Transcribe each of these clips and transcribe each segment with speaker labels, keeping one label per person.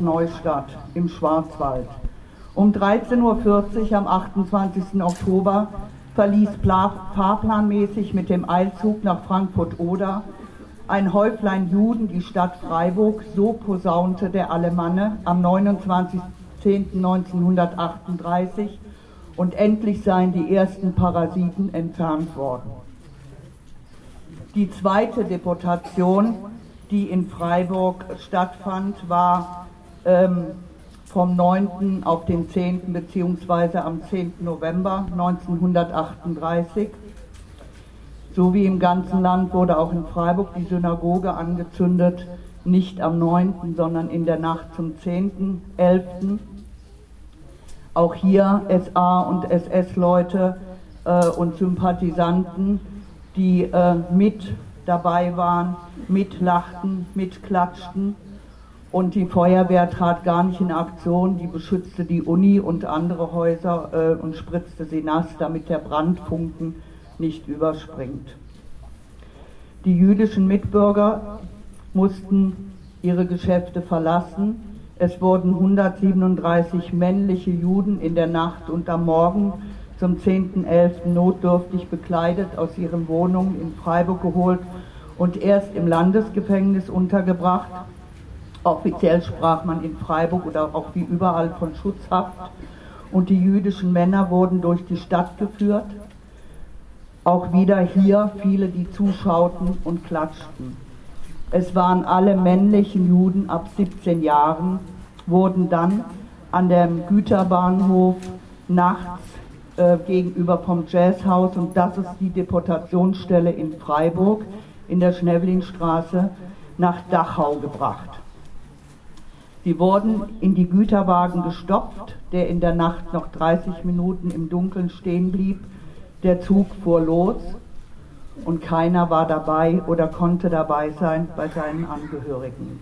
Speaker 1: Neustadt im Schwarzwald. Um 13.40 Uhr am 28. Oktober verließ fahrplanmäßig mit dem Eilzug nach Frankfurt-Oder ein Häuflein Juden die Stadt Freiburg, so posaunte der Alemanne am 29.10.1938 und endlich seien die ersten Parasiten entfernt worden. Die zweite Deportation, die in Freiburg stattfand, war ähm, vom 9. auf den 10. beziehungsweise am 10. November 1938. So wie im ganzen Land wurde auch in Freiburg die Synagoge angezündet, nicht am 9., sondern in der Nacht zum 10.11. Auch hier SA und SS-Leute äh, und Sympathisanten, die äh, mit dabei waren, mitlachten, mitklatschten und die Feuerwehr trat gar nicht in Aktion, die beschützte die Uni und andere Häuser äh, und spritzte sie nass, damit der Brandfunken nicht überspringt. Die jüdischen Mitbürger mussten ihre Geschäfte verlassen. Es wurden 137 männliche Juden in der Nacht und am Morgen zum 10.11. notdürftig bekleidet aus ihren Wohnungen in Freiburg geholt und erst im Landesgefängnis untergebracht Offiziell sprach man in Freiburg oder auch wie überall von Schutzhaft und die jüdischen Männer wurden durch die Stadt geführt. Auch wieder hier viele, die zuschauten und klatschten. Es waren alle männlichen Juden ab 17 Jahren, wurden dann an dem Güterbahnhof nachts äh, gegenüber vom Jazzhaus, und das ist die Deportationsstelle in Freiburg in der Schnevlinstraße, nach Dachau gebracht. Sie wurden in die Güterwagen gestopft, der in der Nacht noch 30 Minuten im Dunkeln stehen blieb. Der Zug fuhr los und keiner war dabei oder konnte dabei sein bei seinen Angehörigen.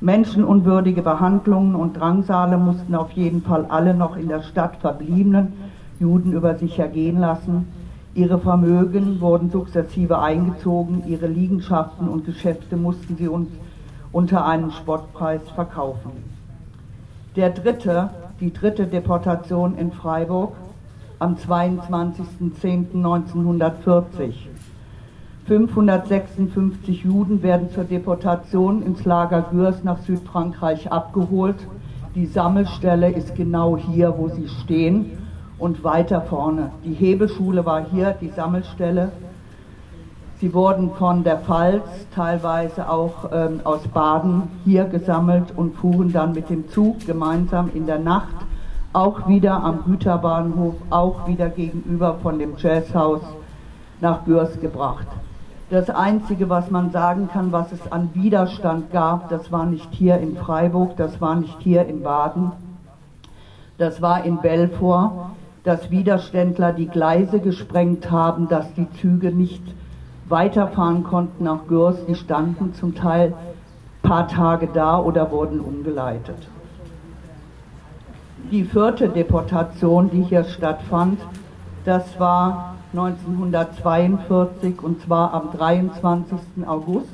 Speaker 1: Menschenunwürdige Behandlungen und Drangsale mussten auf jeden Fall alle noch in der Stadt verbliebenen Juden über sich ergehen lassen. Ihre Vermögen wurden sukzessive eingezogen, ihre Liegenschaften und Geschäfte mussten sie uns unter einem Spottpreis verkaufen. Der dritte, die dritte Deportation in Freiburg am 22.10.1940. 556 Juden werden zur Deportation ins Lager Gürs nach Südfrankreich abgeholt. Die Sammelstelle ist genau hier, wo sie stehen und weiter vorne. Die Hebeschule war hier, die Sammelstelle. Sie wurden von der Pfalz, teilweise auch ähm, aus Baden, hier gesammelt und fuhren dann mit dem Zug gemeinsam in der Nacht auch wieder am Güterbahnhof, auch wieder gegenüber von dem Jazzhaus nach Bürs gebracht. Das Einzige, was man sagen kann, was es an Widerstand gab, das war nicht hier in Freiburg, das war nicht hier in Baden, das war in Belfort, dass Widerständler die Gleise gesprengt haben, dass die Züge nicht weiterfahren konnten nach Gürs. Die standen zum Teil ein paar Tage da oder wurden umgeleitet. Die vierte Deportation, die hier stattfand, das war 1942 und zwar am 23. August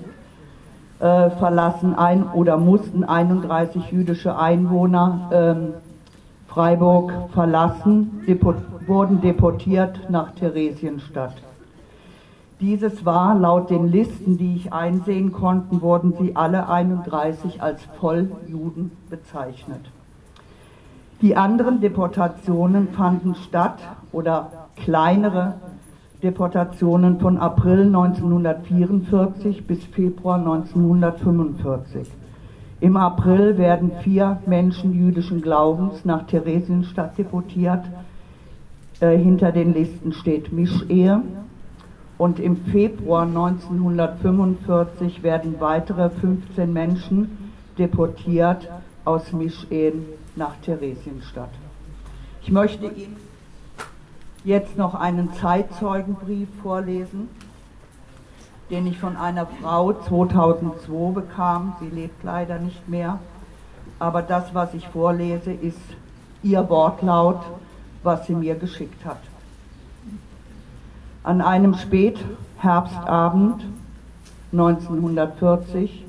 Speaker 1: äh, verlassen ein oder mussten 31 jüdische Einwohner ähm, Freiburg verlassen, depo wurden deportiert nach Theresienstadt. Dieses war laut den Listen, die ich einsehen konnte, wurden sie alle 31 als Volljuden bezeichnet. Die anderen Deportationen fanden statt oder kleinere Deportationen von April 1944 bis Februar 1945. Im April werden vier Menschen jüdischen Glaubens nach Theresienstadt deportiert. Äh, hinter den Listen steht Mischehe und im Februar 1945 werden weitere 15 Menschen deportiert aus Mischehen nach Theresienstadt. Ich möchte Ihnen jetzt noch einen Zeitzeugenbrief vorlesen, den ich von einer Frau 2002 bekam. Sie lebt leider nicht mehr, aber das, was ich vorlese, ist ihr Wortlaut, was sie mir geschickt hat. An einem Spätherbstabend 1940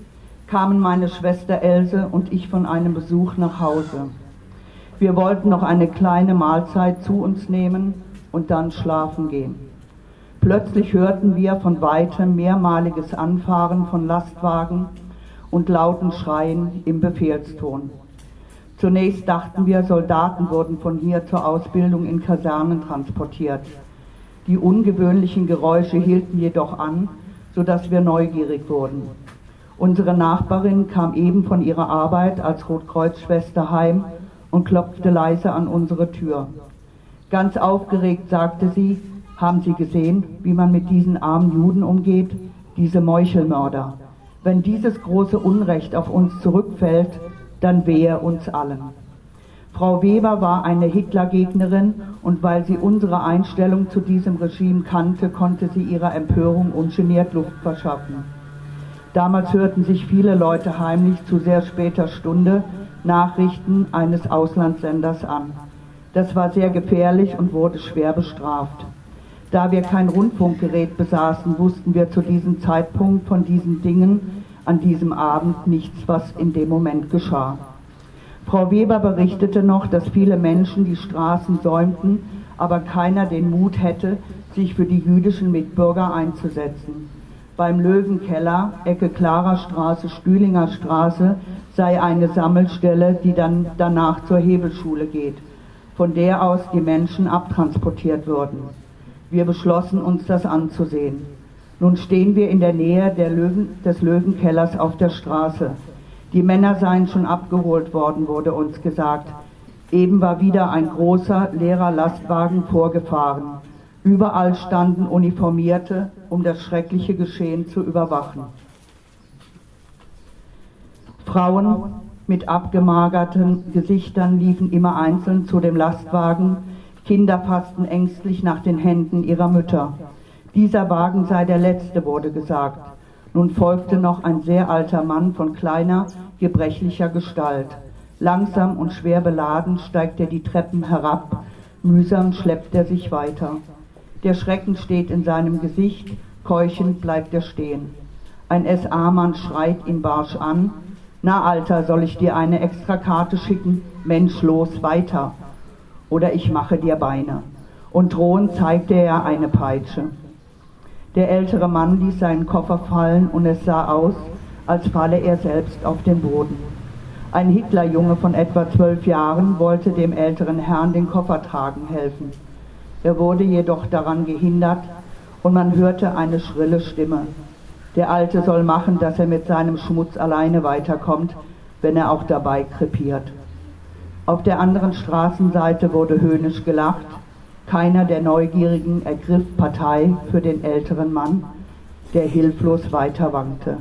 Speaker 1: kamen meine Schwester Else und ich von einem Besuch nach Hause. Wir wollten noch eine kleine Mahlzeit zu uns nehmen und dann schlafen gehen. Plötzlich hörten wir von weitem mehrmaliges Anfahren von Lastwagen und lauten Schreien im Befehlston. Zunächst dachten wir, Soldaten wurden von hier zur Ausbildung in Kasernen transportiert. Die ungewöhnlichen Geräusche hielten jedoch an, sodass wir neugierig wurden. Unsere Nachbarin kam eben von ihrer Arbeit als Rotkreuzschwester heim und klopfte leise an unsere Tür. Ganz aufgeregt sagte sie, haben Sie gesehen, wie man mit diesen armen Juden umgeht, diese Meuchelmörder. Wenn dieses große Unrecht auf uns zurückfällt, dann wehe uns allen. Frau Weber war eine Hitlergegnerin und weil sie unsere Einstellung zu diesem Regime kannte, konnte sie ihrer Empörung ungeniert Luft verschaffen. Damals hörten sich viele Leute heimlich zu sehr später Stunde Nachrichten eines Auslandssenders an. Das war sehr gefährlich und wurde schwer bestraft. Da wir kein Rundfunkgerät besaßen, wussten wir zu diesem Zeitpunkt von diesen Dingen an diesem Abend nichts, was in dem Moment geschah. Frau Weber berichtete noch, dass viele Menschen die Straßen säumten, aber keiner den Mut hätte, sich für die jüdischen Mitbürger einzusetzen. Beim Löwenkeller, Ecke Klarer Straße, Stühlinger Straße, sei eine Sammelstelle, die dann danach zur Hebelschule geht, von der aus die Menschen abtransportiert würden. Wir beschlossen uns das anzusehen. Nun stehen wir in der Nähe Löwen, des Löwenkellers auf der Straße. Die Männer seien schon abgeholt worden, wurde uns gesagt. Eben war wieder ein großer, leerer Lastwagen vorgefahren. Überall standen Uniformierte, um das schreckliche Geschehen zu überwachen. Frauen mit abgemagerten Gesichtern liefen immer einzeln zu dem Lastwagen, Kinder fassten ängstlich nach den Händen ihrer Mütter. Dieser Wagen sei der letzte, wurde gesagt. Nun folgte noch ein sehr alter Mann von kleiner, gebrechlicher Gestalt. Langsam und schwer beladen steigt er die Treppen herab, mühsam schleppt er sich weiter. Der Schrecken steht in seinem Gesicht, keuchend bleibt er stehen. Ein SA-Mann schreit ihn barsch an. Na, Alter, soll ich dir eine Extrakarte schicken? Mensch, los, weiter. Oder ich mache dir Beine. Und drohend zeigte er eine Peitsche. Der ältere Mann ließ seinen Koffer fallen und es sah aus, als falle er selbst auf den Boden. Ein Hitlerjunge von etwa zwölf Jahren wollte dem älteren Herrn den Koffer tragen helfen. Er wurde jedoch daran gehindert und man hörte eine schrille Stimme. Der Alte soll machen, dass er mit seinem Schmutz alleine weiterkommt, wenn er auch dabei krepiert. Auf der anderen Straßenseite wurde höhnisch gelacht keiner der Neugierigen ergriff Partei für den älteren Mann, der hilflos weiter wankte.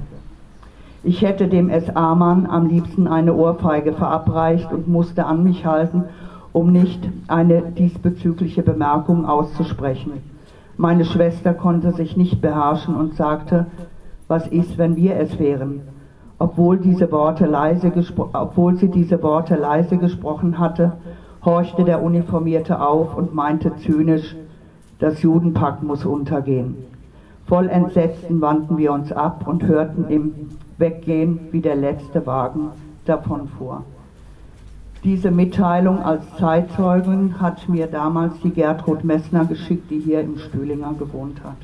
Speaker 1: Ich hätte dem SA-Mann am liebsten eine Ohrfeige verabreicht und musste an mich halten, um nicht eine diesbezügliche Bemerkung auszusprechen. Meine Schwester konnte sich nicht beherrschen und sagte, was ist, wenn wir es wären? Obwohl, diese Worte leise obwohl sie diese Worte leise gesprochen hatte, horchte der Uniformierte auf und meinte zynisch, das Judenpack muss untergehen. Voll Entsetzen wandten wir uns ab und hörten im Weggehen, wie der letzte Wagen davonfuhr. Diese Mitteilung als Zeitzeugin hat mir damals die Gertrud Messner geschickt, die hier im Stühlinger gewohnt hat.